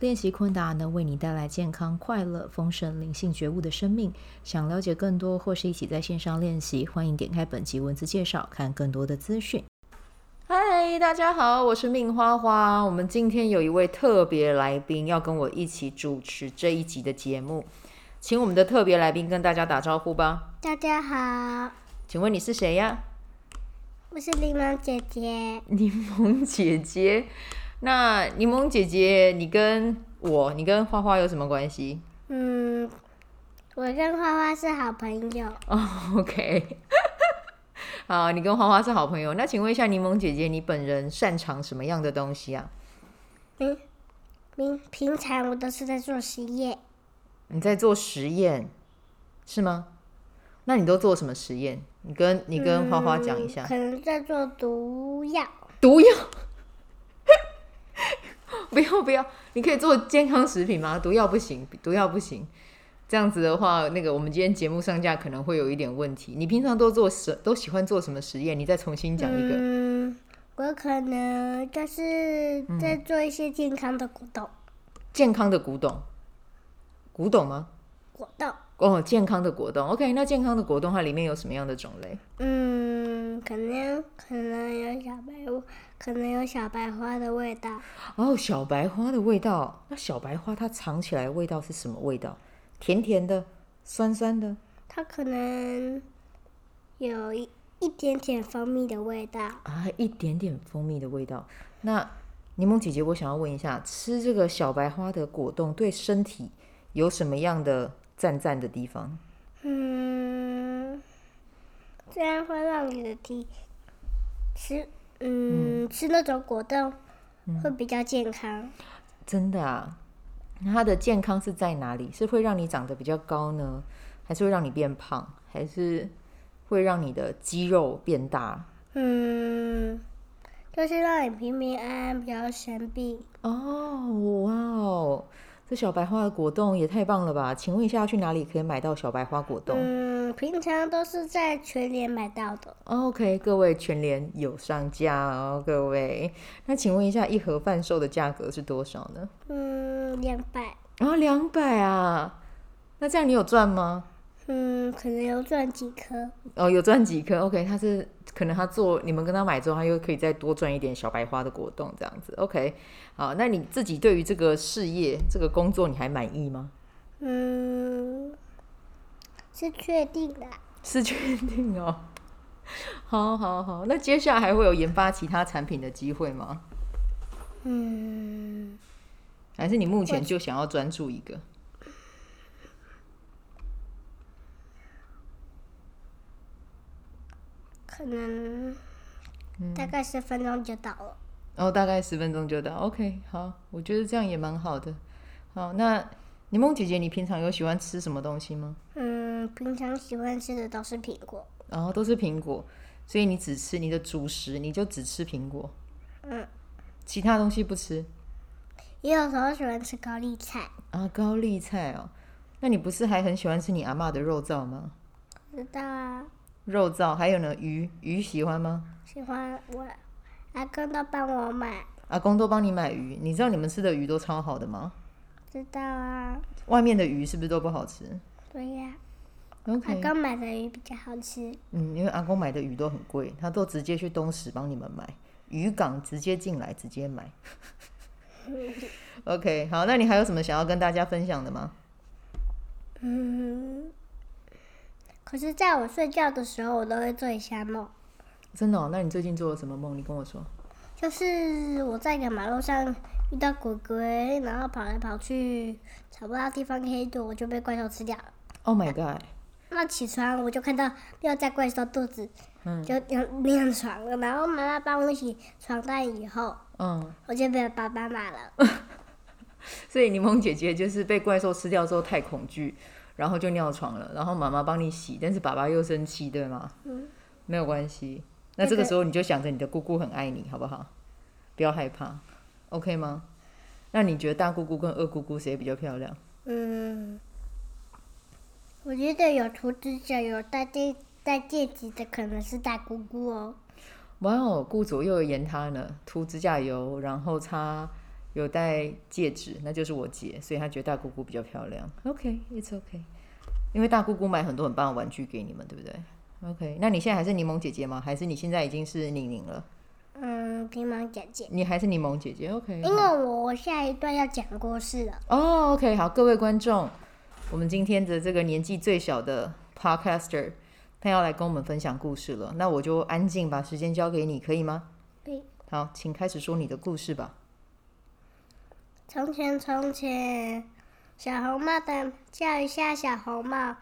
练习昆达能为你带来健康、快乐、丰盛、灵性觉悟的生命。想了解更多或是一起在线上练习，欢迎点开本集文字介绍，看更多的资讯。嗨，大家好，我是 Min 花花。我们今天有一位特别来宾要跟我一起主持这一集的节目，请我们的特别来宾跟大家打招呼吧。大家好，请问你是谁呀？我是柠檬姐姐。柠檬姐姐。那柠檬姐姐，你跟我，你跟花花有什么关系？嗯，我跟花花是好朋友。哦，OK，好，你跟花花是好朋友。那请问一下，柠檬姐姐，你本人擅长什么样的东西啊？平平平常我都是在做实验。你在做实验是吗？那你都做什么实验？你跟你跟花花讲一下。嗯，可能在做毒药。毒药。不要不要，你可以做健康食品吗？毒药不行，毒药不行。这样子的话，那个我们今天节目上架可能会有一点问题。你平常都做什都喜欢做什么实验？你再重新讲一个。嗯，我可能就是在做一些健康的果冻。健康的古董，古董吗？果冻。哦，健康的果冻。OK，那健康的果冻它里面有什么样的种类？嗯，可能可能有小白物。可能有小白花的味道哦，小白花的味道。那小白花它藏起来的味道是什么味道？甜甜的，酸酸的。它可能有一一点点蜂蜜的味道啊，一点点蜂蜜的味道。那柠檬姐姐，我想要问一下，吃这个小白花的果冻对身体有什么样的赞赞的地方？嗯，这样会让你的体吃。嗯，吃那种果冻会比较健康。嗯，真的啊？那它的健康是在哪里？是会让你长得比较高呢，还是会让你变胖，还是会让你的肌肉变大？嗯，就是让你平平安安，不要生病。哦，哇哦！这小白花的果冻也太棒了吧？请问一下，要去哪里可以买到小白花果冻？嗯，平常都是在全联买到的。OK，各位全联有上架哦，各位。那请问一下，一盒贩售的价格是多少呢？嗯，两百。哦，两百啊？那这样你有赚吗？嗯，可能有赚几颗。哦，有赚几颗。OK，他是可能他做你们跟他买之后，他又可以再多赚一点小白花的果冻这样子。OK，好，那你自己对于这个事业、这个工作，你还满意吗？嗯，是确定的。是确定哦。好好好，那接下来还会有研发其他产品的机会吗？嗯，还是你目前就想要专注一个？可能大概十分钟就到了。嗯、哦，大概十分钟就到。OK，好，我觉得这样也蛮好的。好，那柠檬姐姐，你平常有喜欢吃什么东西吗？嗯，平常喜欢吃的都是苹果。哦，都是苹果，所以你只吃你的主食，你就只吃苹果。嗯，其他东西不吃。也有时候喜欢吃高丽菜。啊，高丽菜哦，那你不是还很喜欢吃你阿妈的肉燥吗？知道啊。肉燥还有呢，鱼鱼喜欢吗？喜欢，我阿公都帮我买。阿公都帮你买鱼，你知道你们吃的鱼都超好的吗？知道啊。外面的鱼是不是都不好吃？对呀。阿公买的鱼比较好吃。嗯，因为阿公买的鱼都很贵，他都直接去东石帮你们买，渔港直接进来直接买。OK，好，那你还有什么想要跟大家分享的吗？嗯。可是，在我睡觉的时候，我都会做一下梦。真的哦？那你最近做了什么梦？你跟我说。就是我在一个马路上遇到鬼鬼，然后跑来跑去，找不到地方可以躲，我就被怪兽吃掉了。Oh my god！那起床我就看到尿在怪兽肚子，嗯，就尿床了。然后妈妈帮我洗床单以后，嗯，我就被爸爸骂了。所以柠檬姐姐就是被怪兽吃掉之后太恐惧。然后就尿床了，然后妈妈帮你洗，但是爸爸又生气，对吗？嗯，没有关系。那这个时候你就想着你的姑姑很爱你，好不好？不要害怕，OK 吗？那你觉得大姑姑跟二姑姑谁比较漂亮？嗯，我觉得有涂指甲、有戴戒戴戒指的可能是大姑姑哦。哇哦，顾左右而言他呢，涂指甲油，然后擦有戴戒指，那就是我姐，所以她觉得大姑姑比较漂亮。OK，it's OK，因为大姑姑买很多很棒的玩具给你们，对不对？OK，那你现在还是柠檬姐姐吗？还是你现在已经是宁宁了？嗯，柠檬姐姐。你还是柠檬姐姐？OK。因为我下一段要讲故事了。哦，OK，好，各位观众，我们今天的这个年纪最小的 Podcaster。他要来跟我们分享故事了，那我就安静把时间交给你，可以吗？可以。好，请开始说你的故事吧。从前，从前，小红帽的叫一下小红帽。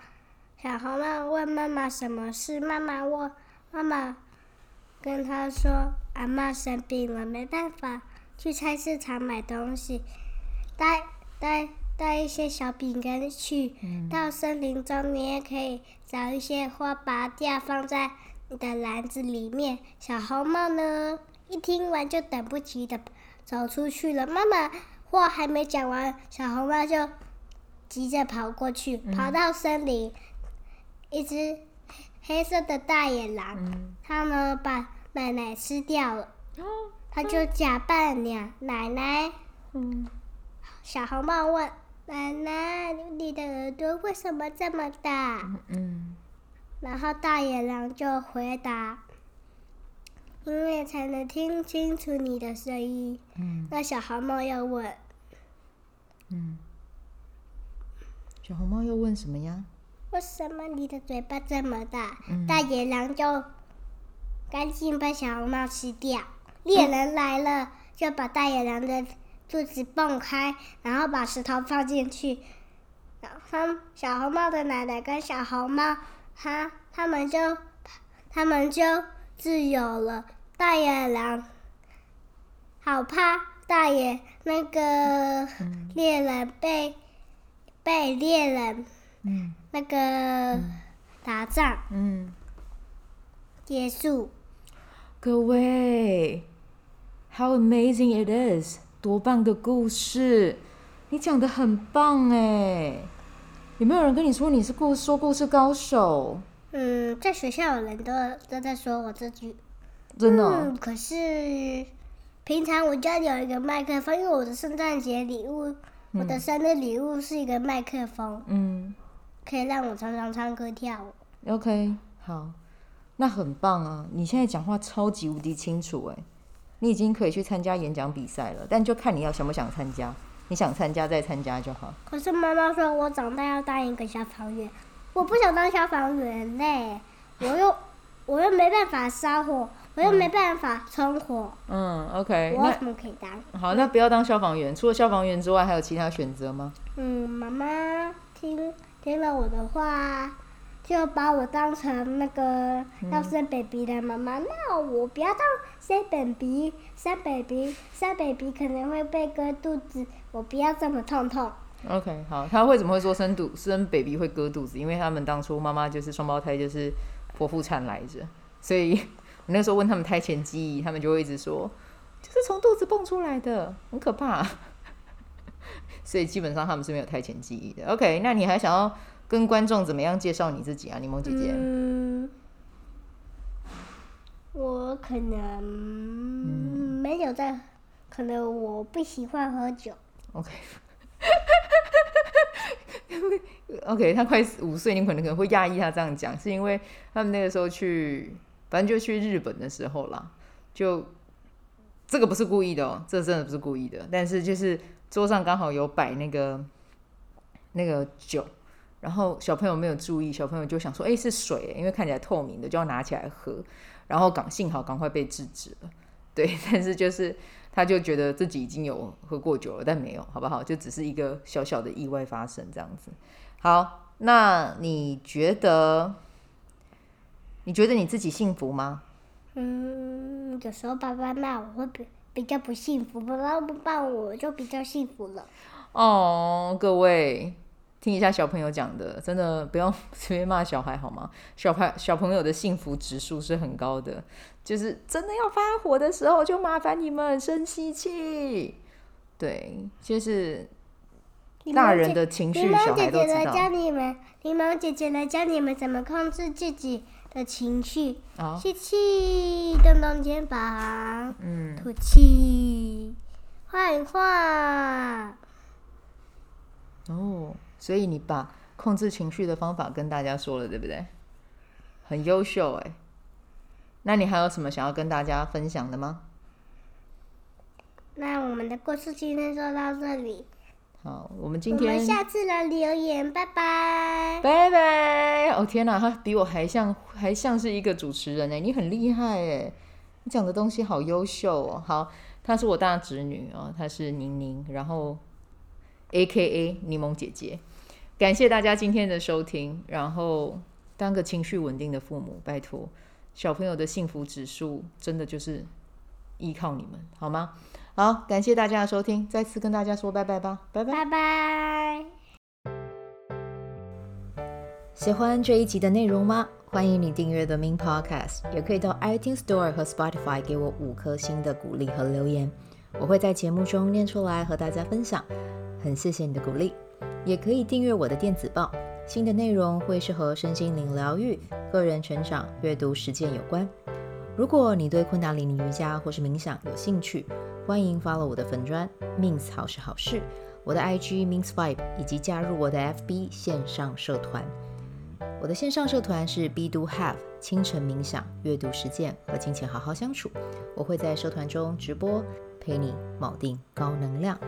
小红帽问妈妈什么事？妈妈问妈妈，跟他说：“阿妈生病了，没办法去菜市场买东西，带带。”带一些小饼干去，到森林中，你也可以找一些花拔掉，放在你的篮子里面。小红帽呢，一听完就等不及的走出去了。妈妈话还没讲完，小红帽就急着跑过去，跑到森林，一只黑色的大野狼，它呢把奶奶吃掉了，它就假扮娘奶奶。小红帽问。奶奶，你的耳朵为什么这么大？嗯，嗯，然后大野狼就回答：“因为才能听清楚你的声音。”嗯，那小红帽又问：“嗯，小红帽又问什么呀？为什么你的嘴巴这么大？”嗯，大野狼就赶紧把小红帽吃掉。猎人来了，就把大野狼的。肚子蹦开，然后把石头放进去，然后小红帽的奶奶跟小红帽，他他们就他们就自由了。大野狼好怕，大野那个猎人被、嗯、被猎人那个打仗，嗯，结束。各位，How amazing it is！多棒的故事！你讲的很棒哎！有没有人跟你说你是故说故事高手？嗯，在学校有人都都在说我这句。真的哦？嗯，可是平常我家里有一个麦克风，因为我的圣诞节礼物，嗯，我的生日礼物是一个麦克风。嗯，可以让我常常唱歌跳舞。OK，好，那很棒啊！你现在讲话超级无敌清楚哎！你已经可以去参加演讲比赛了，但就看你要想不想参加。你想参加再参加就好。可是妈妈说我长大要当一个消防员，我不想当消防员嘞，我又我又没办法烧火，我又没办法生火。嗯，OK。我怎么可以当？好，那不要当消防员。除了消防员之外，还有其他选择吗？嗯，妈妈听听了我的话。就把我当成那个要生 baby 的妈妈，那、嗯、我不要当生 baby，生 baby，生 baby 可能会被割肚子，我不要这么痛痛。OK，好，他为什么会说生肚生 baby 会割肚子？因为他们当初妈妈就是双胞胎，就是剖腹产来着，所以我那时候问他们胎前记忆，他们就会一直说，就是从肚子蹦出来的，很可怕。所以基本上他们是没有胎前记忆的。OK，那你还想要？跟观众怎么样介绍你自己啊，柠檬姐姐？嗯，我可能没有在，可能我不喜欢喝酒。OK，OK，他快五岁，你可能可能会讶异他这样讲，是因为他们那个时候去，反正就去日本的时候啦，就这个不是故意的哦，这真的不是故意的，但是就是桌上刚好有摆那个那个酒。然后小朋友没有注意，小朋友就想说：“哎，是水，因为看起来透明的，就要拿起来喝。”然后赶幸好赶快被制止了。对，但是就是他就觉得自己已经有喝过酒了，但没有，好不好？就只是一个小小的意外发生这样子。好，那你觉得？你觉得你自己幸福吗？嗯，有时候爸爸骂我会比比较不幸福，爸爸不骂我就比较幸福了。哦，各位。听一下小朋友讲的，真的不用随便骂小孩好吗？小孩小朋友的幸福指数是很高的，就是真的要发火的时候，就麻烦你们深吸气。对，就是大人的情绪，小孩都知道。柠檬姐姐来教你们，柠檬姐姐来教你们怎么控制自己的情绪。啊，吸气，动动肩膀，嗯，吐气，画画。哦。所以你把控制情绪的方法跟大家说了，对不对？很优秀哎。那你还有什么想要跟大家分享的吗？那我们的故事今天就到这里。好，我们今天我们下次来留言，拜拜。拜拜。哦天哪，他比我还像，还像是一个主持人哎，你很厉害哎，你讲的东西好优秀哦。好，她是我大侄女哦，她是宁宁，然后 AKA 柠檬姐姐。感谢大家今天的收听，然后当个情绪稳定的父母，拜托小朋友的幸福指数真的就是依靠你们，好吗？好，感谢大家的收听，再次跟大家说拜拜吧，拜拜，拜拜。喜欢这一集的内容吗？欢迎你订阅 The Min Podcast，也可以到 iTunes Store 和 Spotify 给我五颗星的鼓励和留言，我会在节目中念出来和大家分享。很谢谢你的鼓励。也可以订阅我的电子报，新的内容会是和身心灵疗愈、个人成长、阅读实践有关。如果你对昆达里尼瑜伽或是冥想有兴趣，欢迎 follow 我的粉砖 Min's 好是好事，我的 IG Min's Vibe，以及加入我的 FB 线上社团。我的线上社团是 Be Do Have 清晨冥想、阅读实践和金钱好好相处。我会在社团中直播，陪你锚定高能量。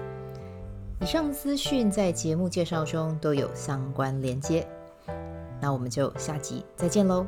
以上资讯在节目介绍中都有相关连接，那我们就下集再见喽。